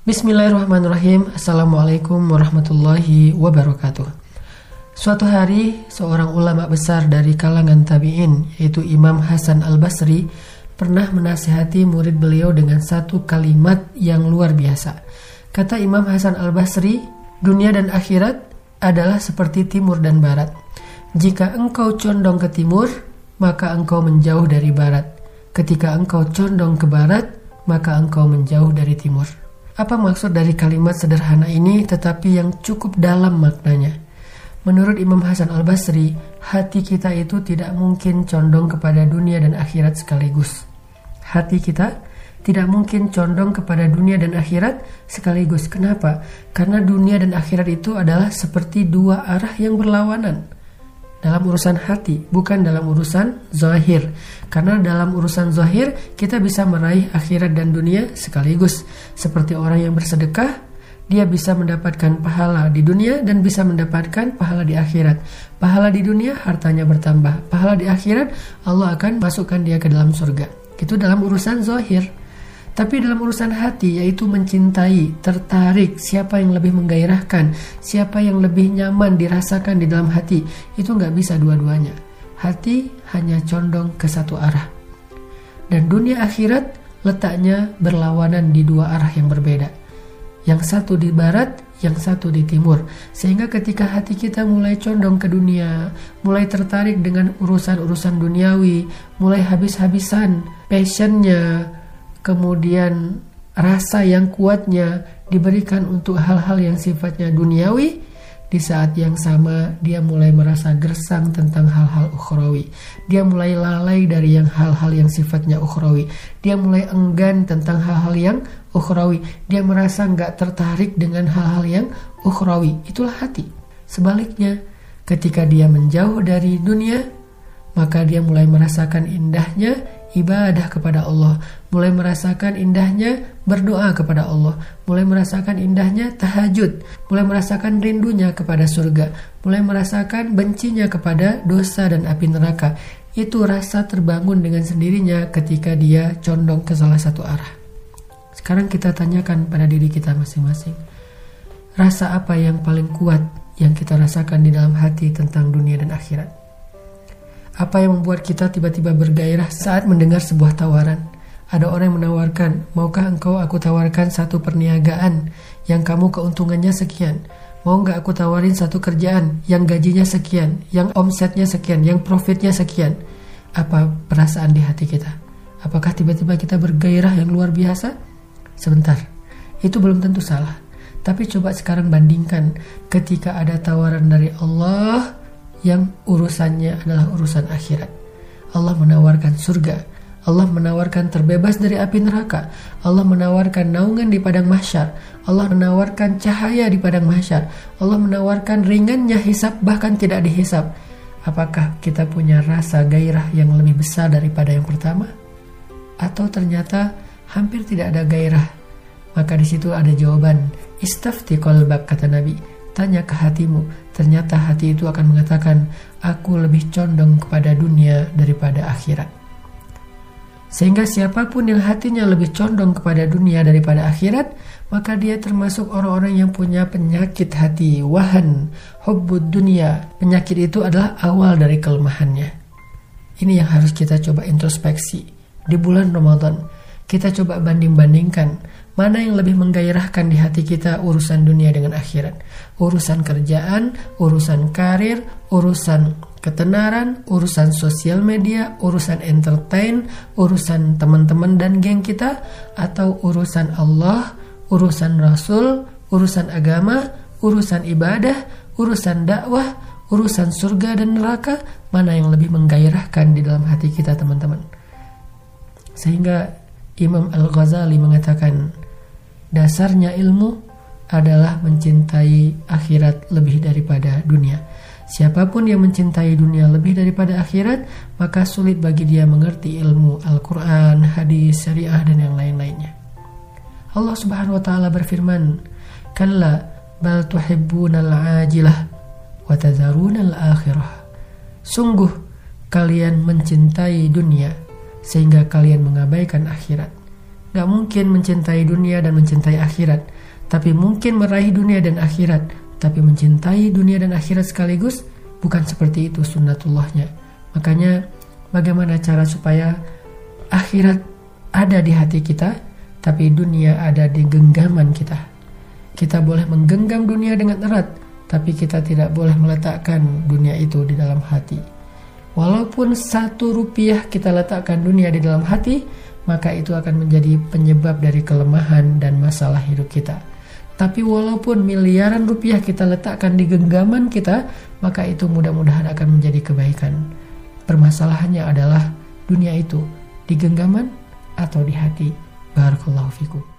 Bismillahirrahmanirrahim. Assalamualaikum warahmatullahi wabarakatuh. Suatu hari, seorang ulama besar dari kalangan tabi'in, yaitu Imam Hasan al-Basri, pernah menasihati murid beliau dengan satu kalimat yang luar biasa. Kata Imam Hasan al-Basri, dunia dan akhirat adalah seperti timur dan barat. Jika engkau condong ke timur, maka engkau menjauh dari barat. Ketika engkau condong ke barat, maka engkau menjauh dari timur. Apa maksud dari kalimat sederhana ini tetapi yang cukup dalam maknanya? Menurut Imam Hasan al-Basri, hati kita itu tidak mungkin condong kepada dunia dan akhirat sekaligus. Hati kita tidak mungkin condong kepada dunia dan akhirat sekaligus. Kenapa? Karena dunia dan akhirat itu adalah seperti dua arah yang berlawanan dalam urusan hati, bukan dalam urusan zahir. Karena dalam urusan zahir kita bisa meraih akhirat dan dunia sekaligus. Seperti orang yang bersedekah, dia bisa mendapatkan pahala di dunia dan bisa mendapatkan pahala di akhirat. Pahala di dunia hartanya bertambah, pahala di akhirat Allah akan masukkan dia ke dalam surga. Itu dalam urusan zahir. Tapi dalam urusan hati yaitu mencintai, tertarik, siapa yang lebih menggairahkan, siapa yang lebih nyaman dirasakan di dalam hati, itu nggak bisa dua-duanya. Hati hanya condong ke satu arah. Dan dunia akhirat letaknya berlawanan di dua arah yang berbeda. Yang satu di barat, yang satu di timur. Sehingga ketika hati kita mulai condong ke dunia, mulai tertarik dengan urusan-urusan duniawi, mulai habis-habisan passionnya, kemudian rasa yang kuatnya diberikan untuk hal-hal yang sifatnya duniawi, di saat yang sama dia mulai merasa gersang tentang hal-hal ukhrawi. Dia mulai lalai dari yang hal-hal yang sifatnya ukhrawi. Dia mulai enggan tentang hal-hal yang ukhrawi. Dia merasa nggak tertarik dengan hal-hal yang ukhrawi. Itulah hati. Sebaliknya, ketika dia menjauh dari dunia, maka dia mulai merasakan indahnya ibadah kepada Allah, mulai merasakan indahnya berdoa kepada Allah, mulai merasakan indahnya tahajud, mulai merasakan rindunya kepada surga, mulai merasakan bencinya kepada dosa dan api neraka. Itu rasa terbangun dengan sendirinya ketika dia condong ke salah satu arah. Sekarang kita tanyakan pada diri kita masing-masing. Rasa apa yang paling kuat yang kita rasakan di dalam hati tentang dunia dan akhirat? Apa yang membuat kita tiba-tiba bergairah saat mendengar sebuah tawaran? Ada orang yang menawarkan, maukah engkau aku tawarkan satu perniagaan yang kamu keuntungannya sekian? Mau nggak aku tawarin satu kerjaan yang gajinya sekian, yang omsetnya sekian, yang profitnya sekian? Apa perasaan di hati kita? Apakah tiba-tiba kita bergairah yang luar biasa? Sebentar, itu belum tentu salah. Tapi coba sekarang bandingkan ketika ada tawaran dari Allah yang urusannya adalah urusan akhirat. Allah menawarkan surga, Allah menawarkan terbebas dari api neraka, Allah menawarkan naungan di padang mahsyar, Allah menawarkan cahaya di padang mahsyar, Allah menawarkan ringannya hisap bahkan tidak dihisap. Apakah kita punya rasa gairah yang lebih besar daripada yang pertama? Atau ternyata hampir tidak ada gairah? Maka di situ ada jawaban, istafti qalbak kata Nabi, tanya ke hatimu, ternyata hati itu akan mengatakan, aku lebih condong kepada dunia daripada akhirat. Sehingga siapa pun yang hatinya lebih condong kepada dunia daripada akhirat, maka dia termasuk orang-orang yang punya penyakit hati, wahan, hubbud dunia. Penyakit itu adalah awal dari kelemahannya. Ini yang harus kita coba introspeksi. Di bulan Ramadan, kita coba banding-bandingkan Mana yang lebih menggairahkan di hati kita urusan dunia dengan akhirat? Urusan kerjaan, urusan karir, urusan ketenaran, urusan sosial media, urusan entertain, urusan teman-teman dan geng kita, atau urusan Allah, urusan Rasul, urusan agama, urusan ibadah, urusan dakwah, urusan surga dan neraka, mana yang lebih menggairahkan di dalam hati kita teman-teman. Sehingga Imam Al-Ghazali mengatakan, dasarnya ilmu adalah mencintai akhirat lebih daripada dunia. Siapa pun yang mencintai dunia lebih daripada akhirat, maka sulit bagi dia mengerti ilmu Al-Quran, hadis, syariah, dan yang lain-lainnya. Allah Subhanahu wa Ta'ala berfirman, "Kalla bal tuhibbunal ajilah wa tadharunal akhirah." Sungguh kalian mencintai dunia sehingga kalian mengabaikan akhirat. gak mungkin mencintai dunia dan mencintai akhirat. Tapi mungkin meraih dunia dan akhirat. Tapi mencintai dunia dan akhirat sekaligus bukan seperti itu sunnatullahnya. Makanya bagaimana cara supaya akhirat ada di hati kita, tapi dunia ada di genggaman kita. Kita boleh menggenggam dunia dengan erat, tapi kita tidak boleh meletakkan dunia itu di dalam hati. Walaupun satu rupiah kita letakkan dunia di dalam hati, maka itu akan menjadi penyebab dari kelemahan dan masalah hidup kita. Tapi walaupun miliaran rupiah kita letakkan di genggaman kita, maka itu mudah-mudahan akan menjadi kebaikan. Permasalahannya adalah dunia itu di genggaman atau di hati. Barakallahu fikum.